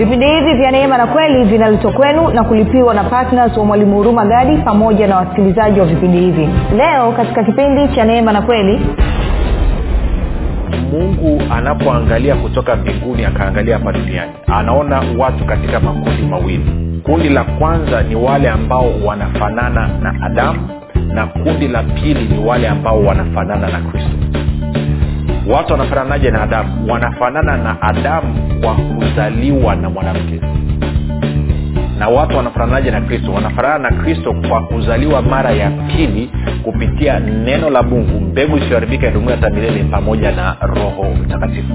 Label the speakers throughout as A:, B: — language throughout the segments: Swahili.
A: vipindi hivi vya neema na kweli vinaletwa kwenu na kulipiwa na ptns wa mwalimu huruma gadi pamoja na wasikilizaji wa vipindi hivi. Leo katika kipindi cha neema na kweli
B: mungu anapoangalia kutoka mbinguni akaangalia hapa duniani anaona watu katika makundi mawili. Kundi la kwanza ni wale ambao wanafanana na adamu na kundi la pili ni wale ambao wanafanana na kristo watu wanafananaje na adamu? Wanafanana na adamu kwa kuzaliwa na mwanamke. Na watu wanafananaje na kristo? Wanafanana na kristo kwa kuzaliwa mara ya pili kupitia neno la mungu mbegu isiyoharibika idumu hata milele pamoja na roho mtakatifu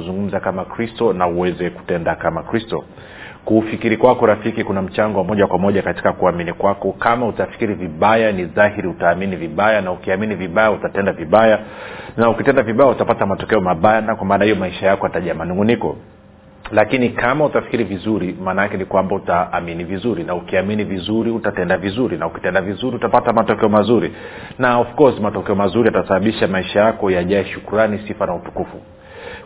B: kuzungumza kama kristo na uweze kutenda kama kristo. Kufikiri kwako rafiki kuna mchango wa moja kwa moja katika kuamini kwako. Kama utafikiri vibaya ni dhahiri utaamini vibaya na ukiamini vibaya utatenda vibaya. Na ukitenda vibaya utapata matokeo mabaya na kwa maana hiyo maisha yako atajaa manunguniko. Lakini kama utafikiri vizuri maana yake ni kwamba utaamini vizuri. Na ukiamini vizuri utatenda vizuri. Na ukitenda vizuri utapata matokeo mazuri. Na of course matokeo mazuri yatasababisha maisha yako yajae shukurani sifa na utukufu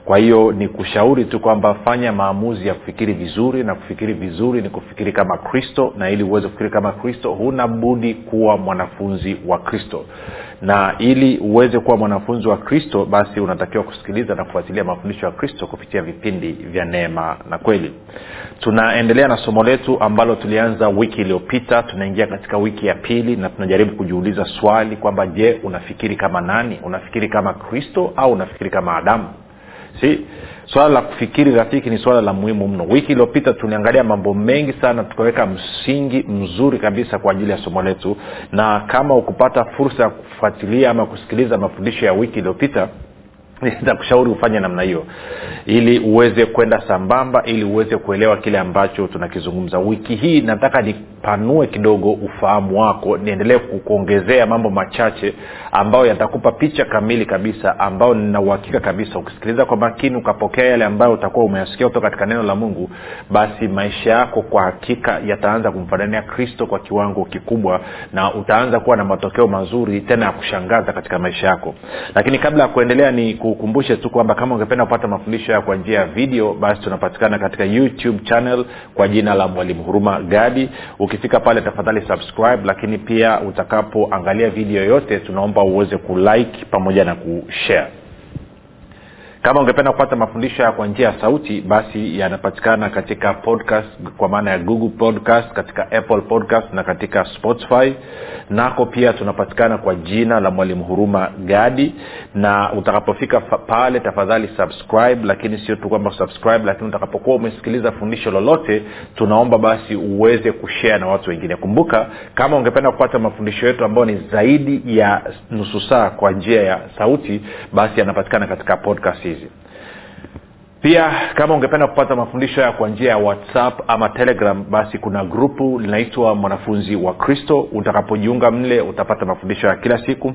B: kwa hiyo ni kushauri tu kwamba fanya maamuzi ya kufikiri vizuri na kufikiri vizuri ni kufikiri kama kristo na ili uweze kufikiri kama kristo huna budi kuwa mwanafunzi wa kristo. Na ili uweze kuwa mwanafunzi wa kristo basi unatakiwa kusikiliza na kufuatilia mafundisho ya kristo kupitia vipindi vya neema na kweli. Tunaendelea na somo letu ambalo tulianza wiki iliyopita tunaingia katika wiki ya pili na tunajaribu kujiuliza swali kwamba je unafikiri kama nani? Unafikiri kama kristo au unafikiri kama adamu si swala la kufikiri rafiki ni swala la muhimu mno. Wiki iliyopita tuliangalia mambo mengi sana tukaweka msingi mzuri kabisa kwa ajili ya somo letu. Na kama ukupata fursa ya kufuatilia ama kusikiliza mafundisho ya wiki iliyopita nitakushauri ufanye namna hiyo. Ili uweze kwenda sambamba ili uweze kuelewa kile ambacho tunakizungumza. Wiki hii nataka nipanue kidogo ufahamu wako. Niendelee kukuongezea mambo machache ambayo yatakupa picha kamili kabisa ambayo nina kabisa. Ukisikiliza kwa makini ukapokea yale ambayo utakuwa umeyasikia kutoka katika neno la mungu basi maisha yako kwa hakika yataanza kumfanania kristo kwa kiwango kikubwa na utaanza kuwa na matokeo mazuri tena ya kushangaza katika maisha yako. Lakini kabla ya kuendelea ni kukumbushe tu kwamba kama ungependa kupata mafundisho haya kwa njia ya video basi tunapatikana katika youtube channel kwa jina la mwalimu huruma gadi ukifika pale tafadhali subscribe lakini pia utakapoangalia video yote tunaomba uweze kulike pamoja na kushare kama ungependa kupata mafundisho haya kwa njia ya sauti basi yanapatikana katika podcast kwa maana ya google podcast katika apple podcast na katika spotify. Nako pia tunapatikana kwa jina la mwalimu huruma gadi. Na utakapofika pale tafadhali subscribe lakini sio tu kwamba subscribe lakini utakapokuwa umesikiliza fundisho lolote tunaomba basi uweze kushare na watu wengine. Kumbuka kama ungependa kupata mafundisho yetu ambayo ni zaidi ya nusu saa kwa njia ya sauti basi yanapatikana katika podcast hizi pia kama ungependa kupata mafundisho haya kwa njia ya whatsapp ama telegram basi kuna grupu linaitwa mwanafunzi wa kristo. Utakapojiunga mle utapata mafundisho ya kila siku.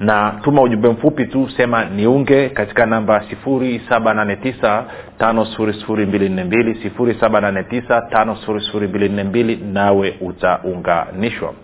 B: Na tuma ujumbe mfupi tu sema niunge katika namba 789 5242 789 nawe utaunganishwa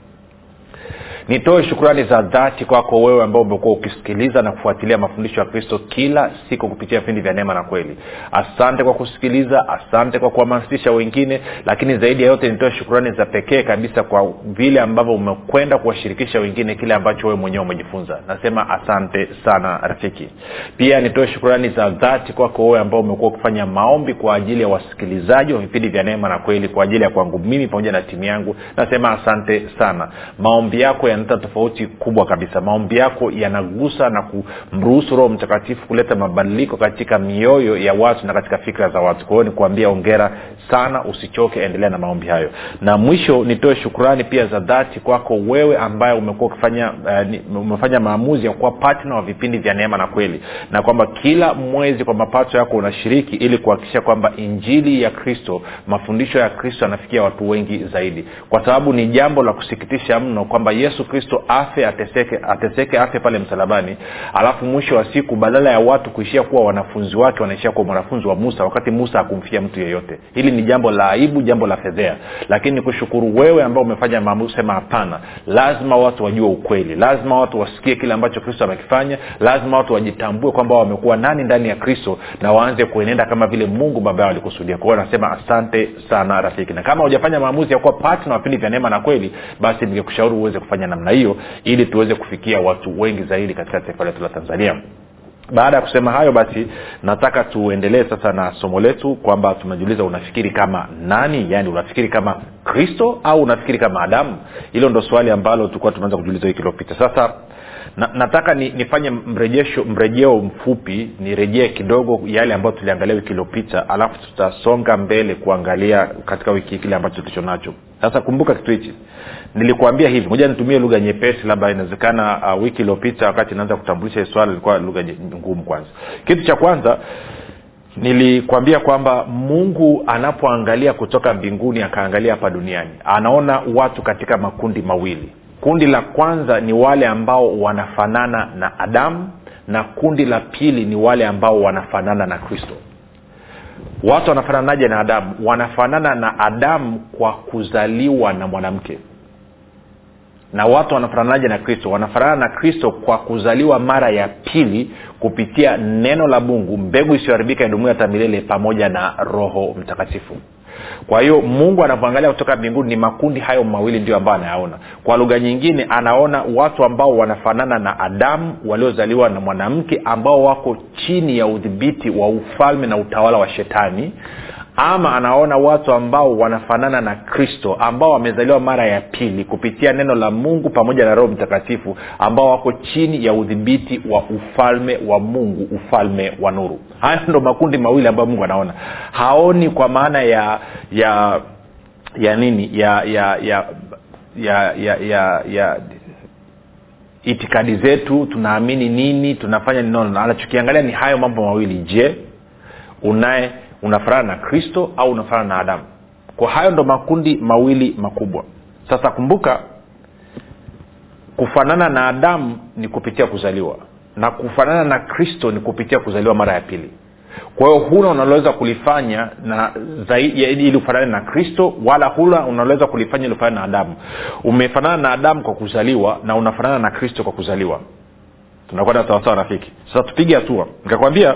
B: nitoe shukrani za dhati kwako wewe ambao umekuwa ukisikiliza na kufuatilia mafundisho ya kristo kila siku kupitia vipindi vya neema na kweli. Asante kwa kusikiliza asante kwa kuhamasisha wengine lakini zaidi ya yote nitoe shukrani za pekee kabisa kwa vile ambavyo umekwenda kuwashirikisha wengine kile ambacho wewe mwenyewe umejifunza. Nasema asante sana rafiki. Pia nitoe shukrani za dhati kwako wewe ambao umekuwa ukifanya maombi kwa ajili ya wasikilizaji wa vipindi vya neema na kweli kwa ajili ya kwangu mimi pamoja na timu yangu. Nasema asante sana. Maombi yako yanaleta tofauti kubwa kabisa. Maombi yako yanagusa na kumruhusu roho mtakatifu kuleta mabadiliko katika mioyo ya watu na katika fikra za watu. Kwa hiyo nikuambia ongera sana usichoke endelea na maombi hayo. Na mwisho nitoe shukrani pia za dhati kwako wewe ambaye umekuwa uh, umefanya maamuzi ya kuwa patna wa vipindi vya neema na kweli. Na kwamba kila mwezi kwa mapato yako unashiriki ili kuhakikisha kwamba injili ya kristo mafundisho ya kristo yanafikia watu wengi zaidi. Kwa sababu ni jambo la kusikitisha mno kwamba yesu kristo afe ateseke ateseke afe pale msalabani alafu mwisho wa siku badala ya watu kuishia kuwa wanafunzi wake wanaishia kuwa mwanafunzi wa musa wakati musa hakumfia mtu yeyote. Hili ni jambo la aibu jambo la fedhea. Lakini nikushukuru wewe ambao umefanya maamuzi sema hapana. Lazima watu wajue ukweli. Lazima watu wasikie kile ambacho kristo amekifanya. Lazima watu wajitambue kwamba wamekuwa nani ndani ya kristo na waanze kuenenda kama vile mungu baba alikusudia. Kwao anasema asante sana rafiki. Na kama hujafanya maamuzi ya kuwa patna vipindi vya neema na kweli basi ningekushauri uweze kufanya namna hiyo ili tuweze kufikia watu wengi zaidi katika taifa letu la tanzania. Baada ya kusema hayo basi nataka tuendelee sasa na somo letu kwamba tumejiuliza unafikiri kama nani? Yaani unafikiri kama kristo au unafikiri kama adamu? Hilo ndo swali ambalo tulikuwa tumeanza kujiuliza wiki iliopita sasa na, nataka ni, nifanye mrejesho mrejeo mfupi nirejee kidogo yale ambayo tuliangalia wiki iliopita alafu tutasonga mbele kuangalia katika wiki kile ambacho tulicho nacho. Sasa kumbuka kitu hichi. Nilikuambia hivi moja nitumie lugha nyepesi labda inawezekana uh, wiki iliyopita wakati naanza kutambulisha swala ilikuwa lugha ngumu kwanza. Kitu cha kwanza nilikwambia kwamba mungu anapoangalia kutoka mbinguni akaangalia hapa duniani anaona watu katika makundi mawili kundi la kwanza ni wale ambao wanafanana na adamu na kundi la pili ni wale ambao wanafanana na kristo. Watu wanafananaje na adamu? Wanafanana na adamu kwa kuzaliwa na mwanamke. Na watu wanafananaje na kristo? Wanafanana na kristo kwa kuzaliwa mara ya pili kupitia neno la mungu mbegu isiyoharibika idumu hata milele pamoja na roho mtakatifu kwa hiyo mungu anavyoangalia kutoka mbinguni ni makundi hayo mawili ndio ambayo anayaona. Kwa lugha nyingine anaona watu ambao wanafanana na adamu waliozaliwa na mwanamke ambao wako chini ya udhibiti wa ufalme na utawala wa shetani ama anaona watu ambao wanafanana na kristo ambao wamezaliwa mara ya pili kupitia neno la mungu pamoja na roho mtakatifu ambao wako chini ya udhibiti wa ufalme wa mungu ufalme wa nuru. Haya ndo makundi mawili ambayo mungu anaona. Haoni kwa maana ya ya ya nini? Ya ya ya ya ya, ya, ya itikadi zetu tunaamini nini tunafanya ninono anachokiangalia ni hayo mambo mawili. Je unaye unafanana na kristo au unafanana na adamu. Kwa hayo ndo makundi mawili makubwa. Sasa kumbuka kufanana na adamu ni kupitia kuzaliwa na kufanana na kristo ni kupitia kuzaliwa mara ya pili. Kwa hiyo huna unaloweza kulifanya na ili ufanane na kristo wala huna unaloweza kulifanya ili ufanane na adamu. Umefanana na adamu kwa kuzaliwa na unafanana na kristo kwa kuzaliwa. Tunakwenda sawasawa rafiki? Sasa tupige hatua. Nikakwambia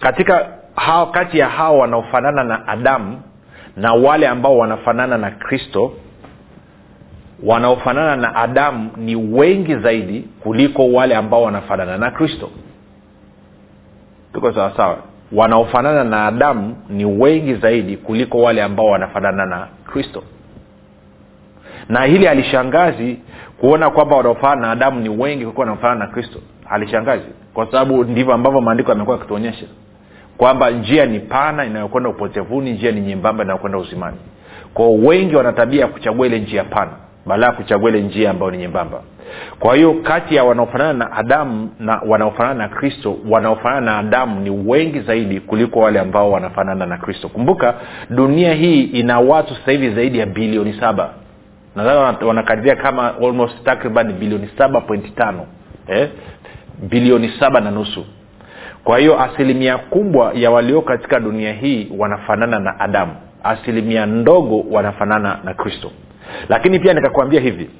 B: katika hao kati ya hao wanaofanana na adamu na wale ambao wanafanana na kristo wanaofanana na adamu ni wengi zaidi kuliko wale ambao wanafanana na kristo. Tuko sawasawa wanaofanana na adamu ni wengi zaidi kuliko wale ambao wanafanana na kristo. Na hili alishangazi kuona kwamba wanaofanana na adamu ni wengi kuliko wanaofanana na kristo. Alishangazi kwa sababu ndivyo ambavyo maandiko yamekuwa yakituonyesha kwamba njia ni pana inayokwenda upotevuni njia ni nyembamba inayokwenda uzimani. Kwao wengi wana tabia ya kuchagua ile njia pana badala ya kuchagua ile njia ambayo ni nyembamba. Kwa hiyo kati ya wanaofanana na adamu na wanaofanana na kristo wanaofanana na adamu ni wengi zaidi kuliko wale ambao wanafanana na kristo. Kumbuka dunia hii ina watu sasa hivi zaidi ya bilioni saba. Nadhani wanakadiria kama almost takriban bilioni saba pointi tano eh? bilioni saba na nusu kwa hiyo asilimia kubwa ya walio katika dunia hii wanafanana na adamu. Asilimia ndogo wanafanana na kristo. Lakini pia nikakwambia hivi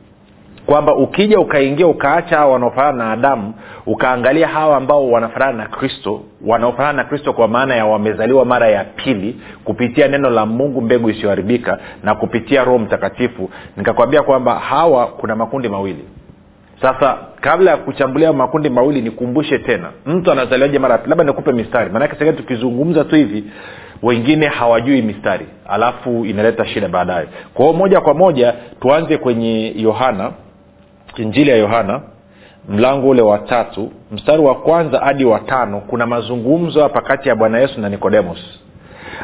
B: kwamba ukija ukaingia ukaacha hawa wanaofanana na adamu ukaangalia hawa ambao wanafanana na kristo wanaofanana na kristo kwa maana ya wamezaliwa mara ya pili kupitia neno la mungu mbegu isiyoharibika na kupitia roho mtakatifu nikakwambia kwamba hawa kuna makundi mawili sasa kabla ya kuchambulia makundi mawili nikumbushe tena. Mtu anazaliwaje mara labda nikupe mistari. Maanake sasa tukizungumza tu hivi wengine hawajui mistari. Alafu inaleta shida baadaye. Kwa moja kwa moja tuanze kwenye yohana injili ya yohana mlango ule wa tatu. Mstari wa kwanza hadi wa tano kuna mazungumzo hapa kati ya bwana yesu na nikodemos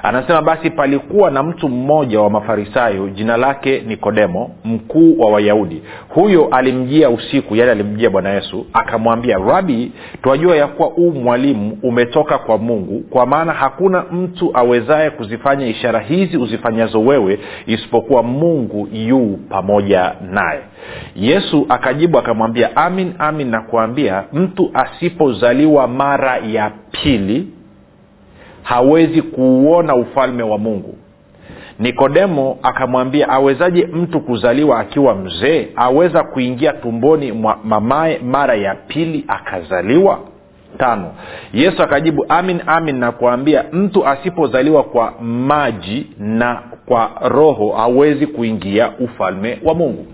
B: anasema basi palikuwa na mtu mmoja wa mafarisayo jina lake nikodemo mkuu wa wayahudi. Huyo alimjia usiku yani alimjia bwana yesu akamwambia rabi twajua ya kuwa huu mwalimu umetoka kwa mungu kwa maana hakuna mtu awezaye kuzifanya ishara hizi uzifanyazo wewe isipokuwa mungu yuu pamoja naye yesu akajibu akamwambia amin amin nakuambia mtu asipozaliwa mara ya pili hawezi kuuona ufalme wa mungu. Nikodemo akamwambia awezaje mtu kuzaliwa akiwa mzee aweza kuingia tumboni mwa mamaye mara ya pili akazaliwa? Tano. Yesu akajibu amin amin nakuambia mtu asipozaliwa kwa maji na kwa roho hawezi kuingia ufalme wa mungu.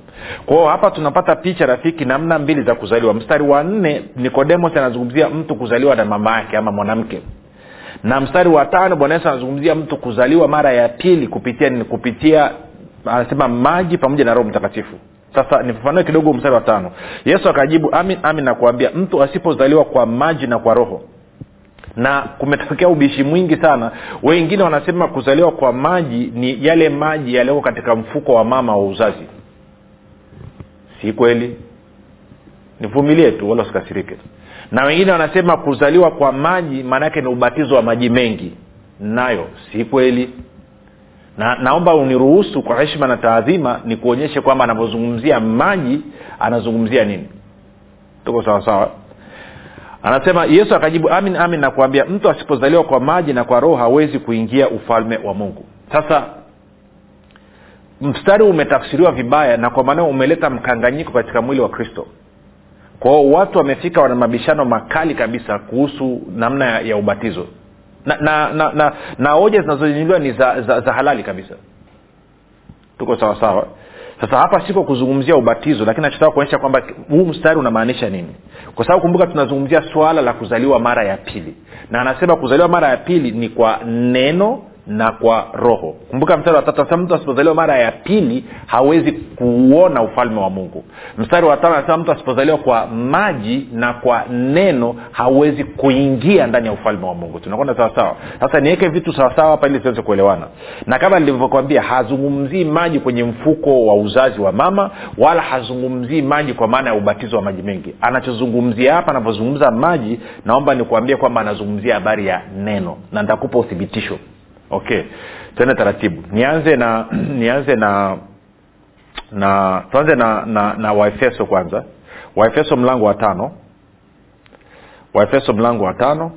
B: Kwao hapa tunapata picha rafiki namna mbili za kuzaliwa. Mstari wa nne nikodemos anazungumzia mtu kuzaliwa na mama yake ama mwanamke na mstari wa tano bwana yesu anazungumzia mtu kuzaliwa mara ya pili kupitia nini? Kupitia anasema maji pamoja na roho mtakatifu. Sasa nifafanue kidogo mstari wa tano. Yesu akajibu amin amin nakuambia mtu asipozaliwa kwa maji na kwa roho. Na kumetokea ubishi mwingi sana. Wengine wanasema kuzaliwa kwa maji ni yale maji yaliyoko katika mfuko wa mama wa uzazi. Si kweli? Nivumilie tu wala usikasirike na wengine wanasema kuzaliwa kwa maji maanaake ni ubatizo wa maji mengi. Nayo si kweli. Na naomba uniruhusu kwa heshima na taadhima ni kuonyeshe kwamba anavyozungumzia maji anazungumzia nini? Tuko sawasawa anasema yesu akajibu amin amin nakuambia mtu asipozaliwa kwa maji na kwa roho hawezi kuingia ufalme wa mungu. Sasa mstari umetafsiriwa vibaya na kwa maana umeleta mkanganyiko katika mwili wa kristo kwao watu wamefika wana mabishano makali kabisa kuhusu namna ya, ya ubatizo. Na na na, na, na hoja zinazoinuliwa ni za, za, za halali kabisa. Tuko sawasawa sawa. sasa hapa siko kuzungumzia ubatizo lakini nachotaka kuonyesha kwamba huu mstari unamaanisha nini? Kwa sababu kumbuka tunazungumzia swala la kuzaliwa mara ya pili. Na anasema kuzaliwa mara ya pili ni kwa neno na kwa roho. Kumbuka mstari wa tatu anasema mtu asipozaliwa mara ya pili hawezi kuuona ufalme wa mungu. Mstari wa tano anasema mtu asipozaliwa kwa maji na kwa neno hawezi kuingia ndani ya ufalme wa mungu. Tunakwenda sawasawa sasa niweke vitu sawasawa hapa ili tuweze kuelewana. Na kama nilivyokwambia hazungumzii maji kwenye mfuko wa uzazi wa mama wala hazungumzii maji kwa maana ya ubatizo wa maji mengi. Anachozungumzia hapa anavyozungumza maji naomba nikuambie kwamba anazungumzia habari ya neno. Na nitakupa uthibitisho okay. Tuende taratibu. Nianze na nianze na na tuanze na na, na waefeso kwanza. Waefeso mlango wa tano. Waefeso mlango wa tano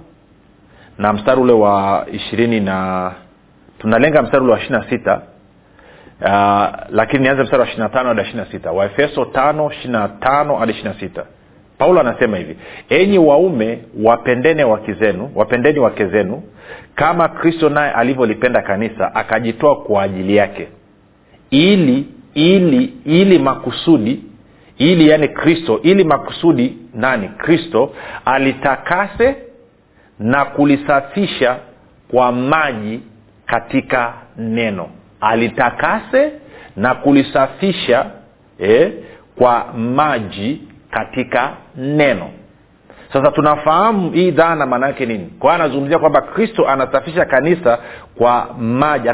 B: na mstari ule wa ishirini na tunalenga mstari ule wa ishiri na sita. Uh, lakini nianze mstari wa ishiri na tano hadi ishiri na sita. Waefeso tano ishiri na tano hadi ishiri na sita paulo anasema hivi enyi waume wapendene wake zenu wapendeni wake zenu kama kristo naye alivyolipenda kanisa akajitoa kwa ajili yake. Ili ili ili makusudi ili yani kristo ili makusudi nani? Kristo alitakase na kulisafisha kwa maji katika neno. Alitakase na kulisafisha eh, kwa maji katika neno. Sasa tunafahamu hii dhana maana yake nini? Kwa anazungumzia kwamba kristo anasafisha kanisa kwa maji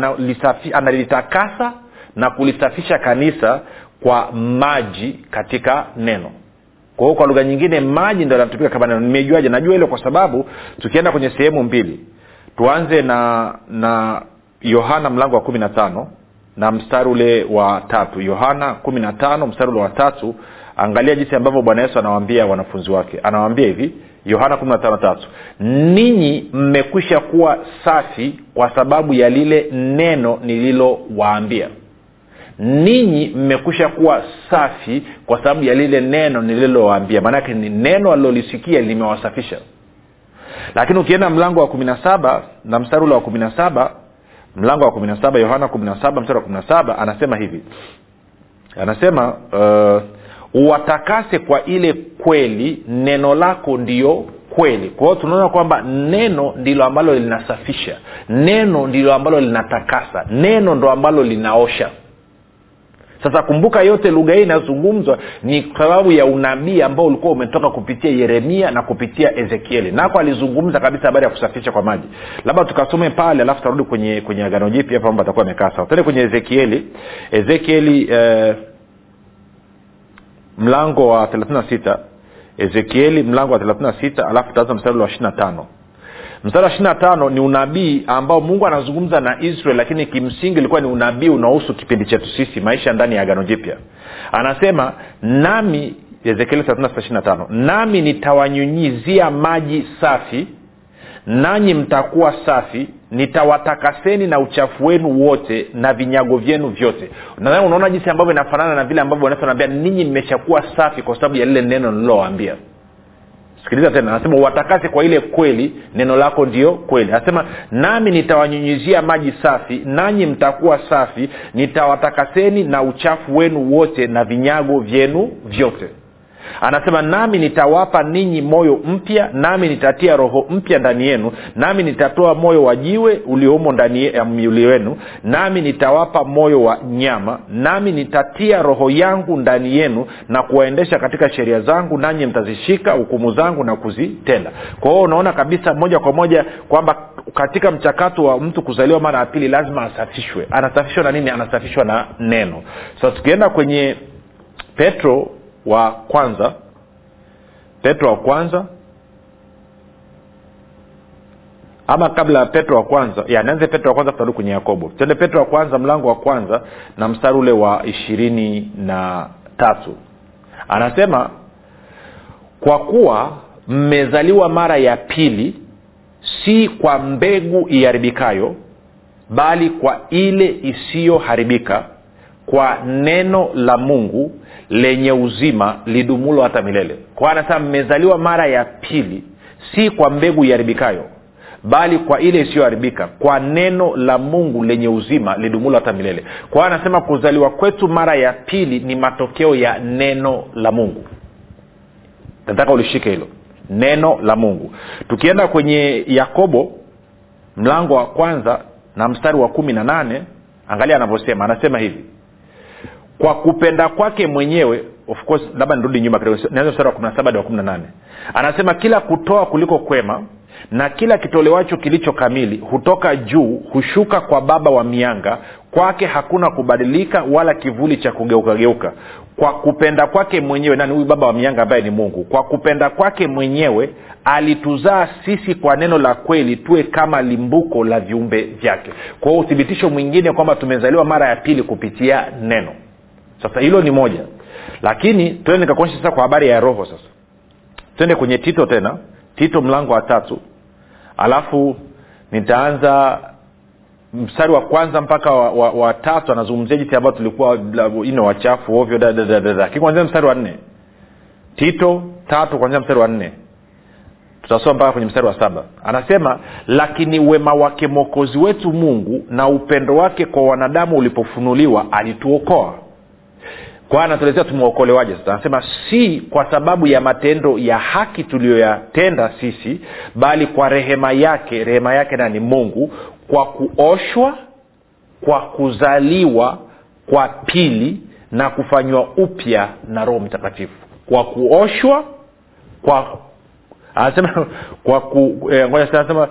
B: analitakasa na kulisafisha kanisa kwa maji katika neno. Kwa hiyo kwa lugha nyingine maji ndo yanatumika kama neno. Nimejuaje? Najua hilo kwa sababu tukienda kwenye sehemu mbili. Tuanze na na yohana mlango wa kumi na tano na mstari ule wa tatu. Yohana kumi na tano mstari ule wa tatu angalia jinsi ambavyo bwana yesu anawaambia wanafunzi wake. Anawaambia hivi yohana kumi na tano tatu. Ninyi mmekwisha kuwa safi kwa sababu ya lile neno nililowaambia. Ninyi mmekwisha kuwa safi kwa sababu ya lile neno nililowaambia. Maanake ni neno alilolisikia limewasafisha. Lakini ukienda mlango wa kumi na saba na mstari ule wa kumi na saba mlango wa kumi na saba yohana kumi na saba mstari wa kumi na saba anasema hivi. Anasema uh, uwatakase kwa ile kweli neno lako ndio kweli. Kwa hiyo tunaona kwamba neno ndilo ambalo linasafisha neno ndilo ambalo linatakasa neno ndo ambalo linaosha. Sasa kumbuka yote lugha hii inazungumzwa ni sababu ya unabii ambao ulikuwa umetoka kupitia yeremia na kupitia ezekieli. Nako alizungumza kabisa habari ya kusafisha kwa maji. Labda tukasome pale alafu tarudi kwenye kwenye agano jipya hapa mambo atakuwa amekaa sawa. Tende kwenye ezekieli. Ezekieli eh, mlango wa 36 ezekieli mlango wa 36 alafu taanza mstari wa 25 mstari wa 25 ni unabii ambao mungu anazungumza na israel lakini kimsingi ilikuwa ni unabii unaohusu kipindi chetu sisi maisha ndani ya agano jipya. Anasema nami ezekieli 36 nami nitawanyunyizia maji safi nanyi mtakuwa safi nitawatakaseni na uchafu wenu wote na vinyago vyenu vyote. Nadhani unaona jinsi ambavyo inafanana na vile ambavyo naambia ninyi mmeshakuwa safi kwa sababu ya lile neno nililowambia sikiliza tena anasema watakase kwa ile kweli neno lako ndio kweli. Anasema nami nitawanyunyizia maji safi nanyi mtakuwa safi nitawatakaseni na uchafu wenu wote na vinyago vyenu vyote anasema nami nitawapa ninyi moyo mpya nami nitatia roho mpya ndani yenu nami nitatoa moyo wa jiwe uliomo ndani ya miuli wenu nami nitawapa moyo wa nyama nami nitatia roho yangu ndani yenu na kuwaendesha katika sheria zangu nanyi mtazishika hukumu zangu na kuzitenda. Kwa hiyo unaona kabisa moja kwa moja kwamba katika mchakato wa mtu kuzaliwa mara ya pili lazima asafishwe. Anasafishwa na nini? Anasafishwa na neno. Sasa so, tukienda kwenye petro wa kwanza petro wa kwanza ama kabla ya petro wa kwanza ya nianze petro wa kwanza tutarudi kwenye yakobo. Tende petro wa kwanza mlango wa kwanza na mstari ule wa ishirini na tatu. Anasema kwa kuwa mmezaliwa mara ya pili si kwa mbegu iharibikayo bali kwa ile isiyoharibika kwa neno la mungu lenye uzima lidumulo hata milele. Kwa anasema mmezaliwa mara ya pili si kwa mbegu iharibikayo bali kwa ile isiyoharibika kwa neno la mungu lenye uzima lidumulo hata milele. Kwa anasema kuzaliwa kwetu mara ya pili ni matokeo ya neno la mungu. Nataka ulishike hilo. Neno la mungu. Tukienda kwenye yakobo mlango wa kwanza na mstari wa kumi na nane angalia anavyosema. Anasema hivi kwa kupenda kwake mwenyewe of course labda nirudi nyuma mstari wa wa anasema kila kutoa kuliko kwema na kila kitolewacho kilicho kamili hutoka juu hushuka kwa baba wa mianga. Kwake hakuna kubadilika wala kivuli cha kugeukageuka kwa kupenda kwake mwenyewe nani huyu baba wa mianga ambaye ni mungu? Kwa kupenda kwake mwenyewe alituzaa sisi kwa neno la kweli tuwe kama limbuko la viumbe vyake. Kwa hiyo uthibitisho mwingine kwamba tumezaliwa mara ya pili kupitia neno sasa hilo ni moja. Lakini tuende nikakuonyesha sasa kwa habari ya roho sasa. Twende kwenye tito tena. Tito mlango wa tatu. Alafu nitaanza mstari wa kwanza mpaka wa, wa, wa tatu anazungumzia jinsi ambayo tulikuwa ino wachafu ovyo lakini kwanzia mstari wa nne. Tito tatu kwanzia mstari wa nne. Tutasoma mpaka kwenye mstari wa saba. Anasema lakini wema wake mwokozi wetu mungu na upendo wake kwa wanadamu ulipofunuliwa alituokoa kwa anatuelezea tumeokolewaje sasa? Anasema si kwa sababu ya matendo ya haki tuliyoyatenda sisi bali kwa rehema yake. Rehema yake nani? Mungu. Kwa kuoshwa kwa kuzaliwa kwa pili na kufanywa upya na roho mtakatifu. Kwa kuoshwa kwa anasema kwa ku, eh, anasema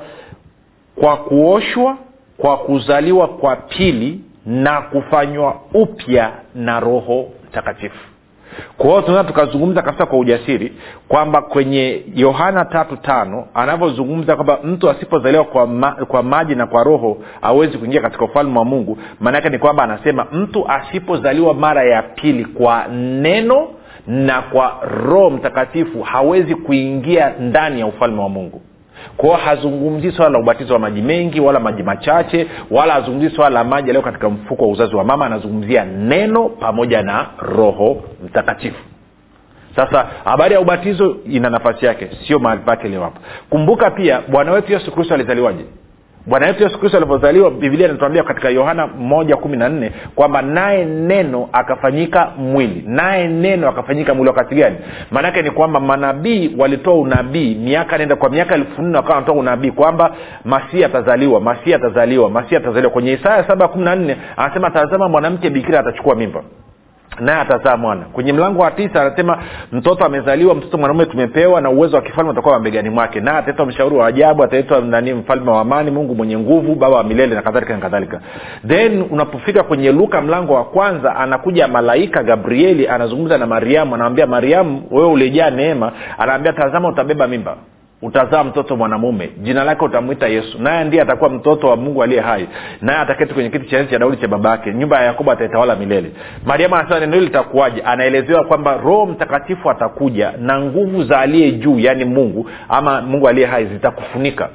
B: kwa kuoshwa kwa kuzaliwa kwa pili na kufanywa upya na roho mtakatifu. Kwa hiyo tukazungumza kabisa kwa ujasiri kwamba kwenye yohana tatu tano anavyozungumza kwamba mtu asipozaliwa kwa, ma, kwa maji na kwa roho awezi kuingia katika ufalme wa mungu. Maanaake ni kwamba anasema mtu asipozaliwa mara ya pili kwa neno na kwa roho mtakatifu hawezi kuingia ndani ya ufalme wa mungu kwao hazungumzii swala la ubatizo wa maji mengi wala maji machache wala hazungumzii swala la maji yaliyo katika mfuko wa uzazi wa mama. Anazungumzia neno pamoja na roho mtakatifu. Sasa habari ya ubatizo ina nafasi yake sio mahali pake kumbuka pia bwana wetu yesu kristo alizaliwaje bwana wetu yesu kristo alivyozaliwa bibilia inatuambia katika yohana moja kumi na nne kwamba naye neno akafanyika mwili. Naye neno akafanyika mwili. Wakati gani? Maanaake ni kwamba manabii walitoa unabii miaka nenda kwa miaka elfu nne wakawa wanatoa unabii kwamba masia atazaliwa masia atazaliwa masia atazaliwa. Kwenye isaya saba kumi na nne anasema tazama mwanamke bikira atachukua mimba naye atazaa mwana. Kwenye mlango wa tisa anasema mtoto amezaliwa mtoto mwanamume tumepewa na uwezo wa kifalme utakuwa mabegani mwake. Naye ataitwa mshauri wa ajabu ataitwa nani mfalme wa amani mungu mwenye nguvu baba wa milele na kadhalika na kadhalika. Then unapofika kwenye luka mlango wa kwanza anakuja malaika gabrieli anazungumza na mariamu anamwambia mariamu wewe ulijaa neema. Anaambia tazama utabeba mimba utazaa mtoto mwanamume jina lake utamwita yesu. Naye ndiye atakuwa mtoto wa mungu aliye hai. Naye ataketi kwenye kiti cha enzi cha daudi cha baba yake nyumba ya yakobo ataitawala milele. Mariamu anasema neno hili litakuwaje? Anaelezewa kwamba roho mtakatifu atakuja na nguvu za aliye juu yaani mungu ama mungu aliye hai zitakufunika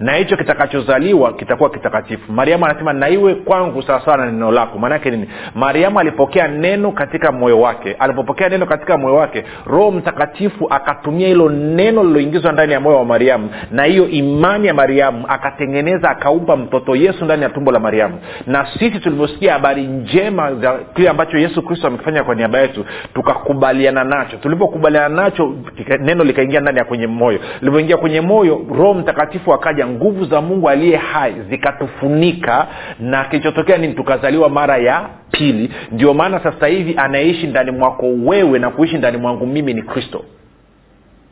B: na hicho kitakachozaliwa kitakuwa kitakatifu. Mariamu anasema naiwe kwangu sawasawa na neno lako. Maanaake nini? Mariamu alipokea neno katika moyo wake. Alipopokea neno katika moyo wake roho mtakatifu akatumia hilo neno liloingizwa ndani ya moyo wa mariamu. Na hiyo imani ya mariamu akatengeneza akaumba mtoto yesu ndani ya tumbo la mariamu. Na sisi tulivyosikia habari njema za kile ambacho yesu kristo amekifanya kwa niaba yetu tukakubaliana nacho. Tulipokubaliana nacho neno likaingia ndani ya kwenye moyo. Lilivyoingia kwenye moyo roho mtakatifu akaja nguvu za mungu aliye hai zikatufunika na kilichotokea nini tukazaliwa mara ya pili. Ndio maana sasa hivi anayeishi ndani mwako wewe na kuishi ndani mwangu mimi ni kristo.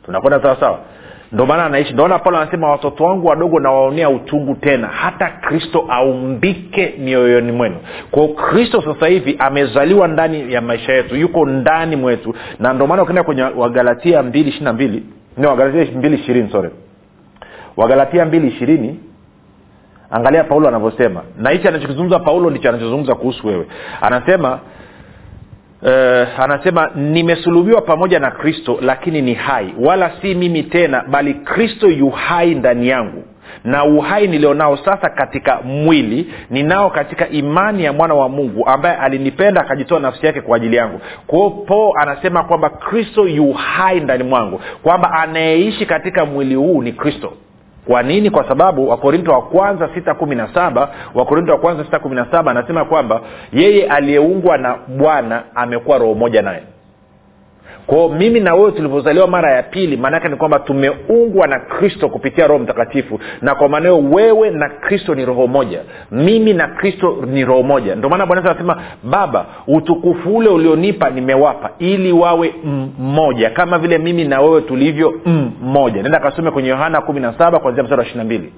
B: Tunakwenda sawasawa ndio maana anaishi. Ndoona paulo anasema watoto wangu wadogo nawaonea utungu tena. Hata kristo aumbike mioyoni mwenu. Kwao kristo sasa hivi amezaliwa ndani ya maisha yetu yuko ndani mwetu. Na ndio maana ukienda kwenye wagalatia mbili ishiri na mbili wagalatia mbili ishirini sorry wagalatia mbili ishirini. Angalia paulo anavyosema. Na hichi anachokizungumza paulo ndicho anachozungumza kuhusu wewe. Anasema Uh, anasema nimesulubiwa pamoja na kristo lakini ni hai. Wala si mimi tena bali kristo yu hai ndani yangu. Na uhai nilionao sasa katika mwili ninao katika imani ya mwana wa mungu ambaye alinipenda akajitoa nafsi yake kwa ajili yangu. Kwao po anasema kwamba kristo yu hai ndani mwangu kwamba anayeishi katika mwili huu ni kristo kwa nini? Kwa sababu wakorinto wa kwanza sita kumi na saba wakorinto wa kwanza sita kumi na saba anasema kwamba yeye aliyeungwa na bwana amekuwa roho moja naye kwao mimi na wewe tulivyozaliwa mara ya pili maanaake ni kwamba tumeungwa na kristo kupitia roho mtakatifu. Na kwa maanao wewe na kristo ni roho moja. Mimi na kristo ni roho moja. Ndio maana bwana anasema baba utukufu ule ulionipa nimewapa ili wawe mmoja kama vile mimi na wewe tulivyo mmoja nenda kasome kwenye yohana kumi na saba kwanzia mstari wa ishiri na mbili.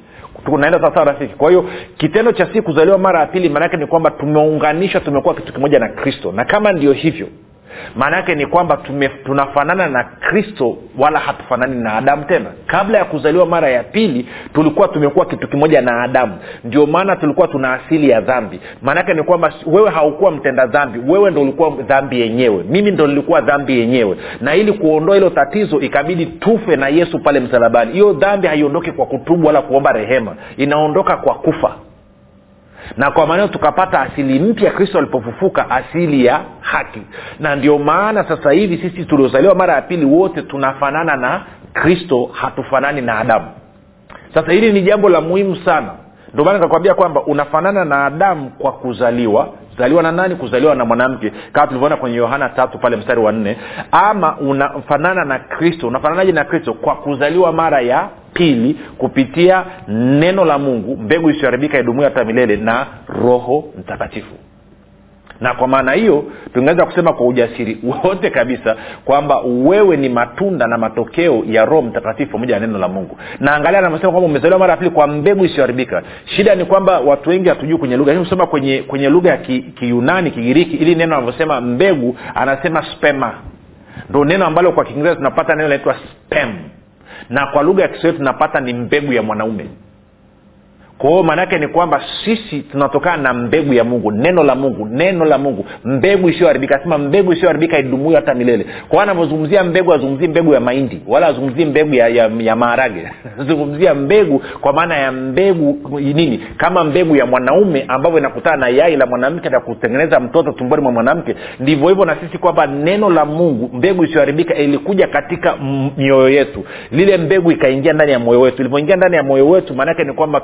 B: Tunaenda sawasawa rafiki. Kwa hiyo kitendo cha si kuzaliwa mara ya pili maanaake ni kwamba tumeunganishwa tumekuwa kitu kimoja na kristo. Na kama ndio hivyo maana yake ni kwamba tume, tunafanana na kristo wala hatufanani na adamu tena. Kabla ya kuzaliwa mara ya pili tulikuwa tumekuwa kitu kimoja na adamu. Ndio maana tulikuwa tuna asili ya dhambi. Maanaake ni kwamba wewe haukuwa mtenda dhambi wewe ndo ulikuwa dhambi yenyewe. Mimi ndo nilikuwa dhambi yenyewe. Na ili kuondoa hilo tatizo ikabidi tufe na yesu pale msalabani. Hiyo dhambi haiondoki kwa kutubu wala kuomba rehema. Inaondoka kwa kufa na kwa maneo tukapata asili mpya kristo alipofufuka asili ya haki. Na ndio maana sasa hivi sisi tuliozaliwa mara ya pili wote tunafanana na kristo hatufanani na adamu. Sasa hili ni jambo la muhimu sana. Ndio maana nikakwambia kwamba unafanana na adamu kwa kuzaliwa. Zaliwa na nani? Kuzaliwa na mwanamke. Kama tulivyoona kwenye yohana tatu pale mstari wa nne. Ama unafanana na kristo. Unafananaje na kristo? Kwa kuzaliwa mara ya pili kupitia neno la mungu mbegu isiyoharibika idumuo hata milele na roho mtakatifu. Na kwa maana hiyo tungeweza kusema kwa ujasiri wote kabisa kwamba wewe ni matunda na matokeo ya roho mtakatifu pamoja na neno la mungu. Na angalia anavyosema kwamba umezaliwa mara ya pili kwa mbegu isiyoharibika. Shida ni kwamba watu wengi hatujui kwenye lugha. Kusema kwenye kwenye lugha ya kiyunani ki kigiriki ili neno anavyosema mbegu anasema spema. Ndo neno ambalo kwa kiingereza tunapata neno linaitwa spem na kwa lugha ya kiswahili tunapata ni mbegu ya mwanaume kwa maanaake ni kwamba sisi tunatokana na mbegu ya mungu neno la mungu neno la mungu. Mbegu isiyoharibika sema mbegu isiyoharibika idumuyo hata milele. Kwa anavyozungumzia mbegu azungumzii mbegu ya mahindi wala azungumzii mbegu ya, ya, ya maharage. Zungumzia mbegu kwa maana ya mbegu nini? Kama mbegu ya mwanaume ambavyo inakutana na yai la mwanamke na kutengeneza mtoto tumboni mwa mwanamke ndivyo hivyo na sisi kwamba neno la mungu mbegu isiyoharibika ilikuja katika mioyo yetu. Lile mbegu ikaingia ndani ya moyo wetu. Ilivyoingia ndani ya moyo wetu maanaake ni kwamba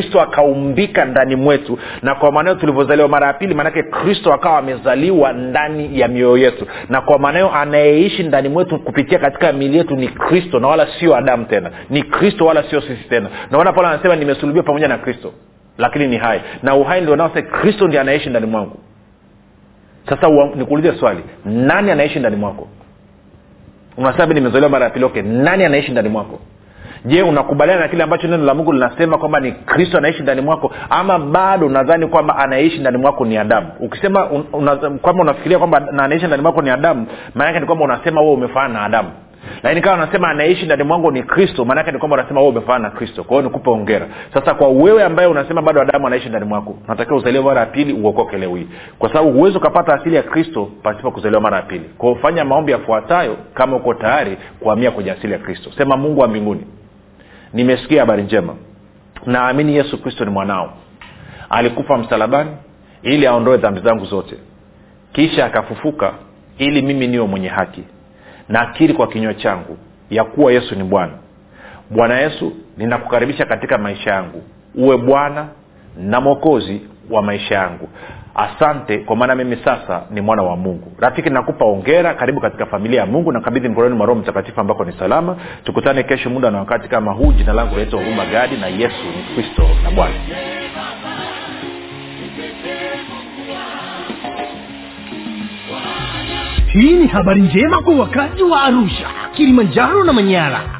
B: kristo akaumbika ndani mwetu. Na kwa maanao tulivyozaliwa mara ya pili maanake kristo akawa amezaliwa ndani ya mioyo yetu. Na kwa maanao anayeishi ndani mwetu kupitia katika mili yetu ni kristo na wala sio adamu tena. Ni kristo wala sio sisi tena. Naona paulo anasema nimesulubiwa pamoja na kristo lakini ni hai. Na uhai ndio kristo ndi anaishi ndani mwangu. Sasa nikuulize swali nani anaishi ndani mwako? Unasema nimezaliwa mara ya pili. Okay nani anaishi ndani mwako je unakubaliana na kile ambacho neno la mungu linasema kwamba ni kristo anaishi ndani mwako ama bado unadhani kwamba anaishi ndani mwako ni adamu? Ukisema un, kwamba unafikiria kwamba na anaishi ndani mwako ni adamu maanake ni kwamba unasema wewe umefanana na adamu. Lakini kama unasema anaishi ndani mwangu ni kristo maanake ni kwamba unasema wewe umefanana na kristo. Kwa hiyo nikupe ongera sasa kwa wewe ambaye unasema bado adamu anaishi ndani mwako natakiwa uzaliwe mara ya pili uokoke leo hii. Kwa sababu huwezi ukapata asili ya kristo pasipo kuzaliwa mara ya pili. Kwao fanya maombi yafuatayo kama uko tayari kuhamia kwenye asili ya kristo. Sema mungu wa mbinguni nimesikia habari njema. Naamini yesu kristo ni mwanao. Alikufa msalabani ili aondoe dhambi zangu zote. Kisha akafufuka ili mimi niwe mwenye haki. Nakiri kwa kinywa changu ya kuwa yesu ni bwana. Bwana yesu ninakukaribisha katika maisha yangu. Uwe bwana na mwokozi wa maisha yangu asante kwa maana mimi sasa ni mwana wa mungu. Rafiki nakupa ongera karibu katika familia ya mungu na kabidhi mkononi mwa roho mtakatifu ambako ni salama. Tukutane kesho muda na wakati kama huu. Jina langu naitwa huruma gadi na yesu ni kristo na bwana.
C: Hii ni habari njema kwa wakazi wa arusha kilimanjaro na manyara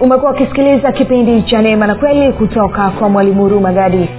A: umekuwa ukisikiliza kipindi cha neema na kweli kutoka kwa mwalimu huruma gadi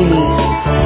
A: Unique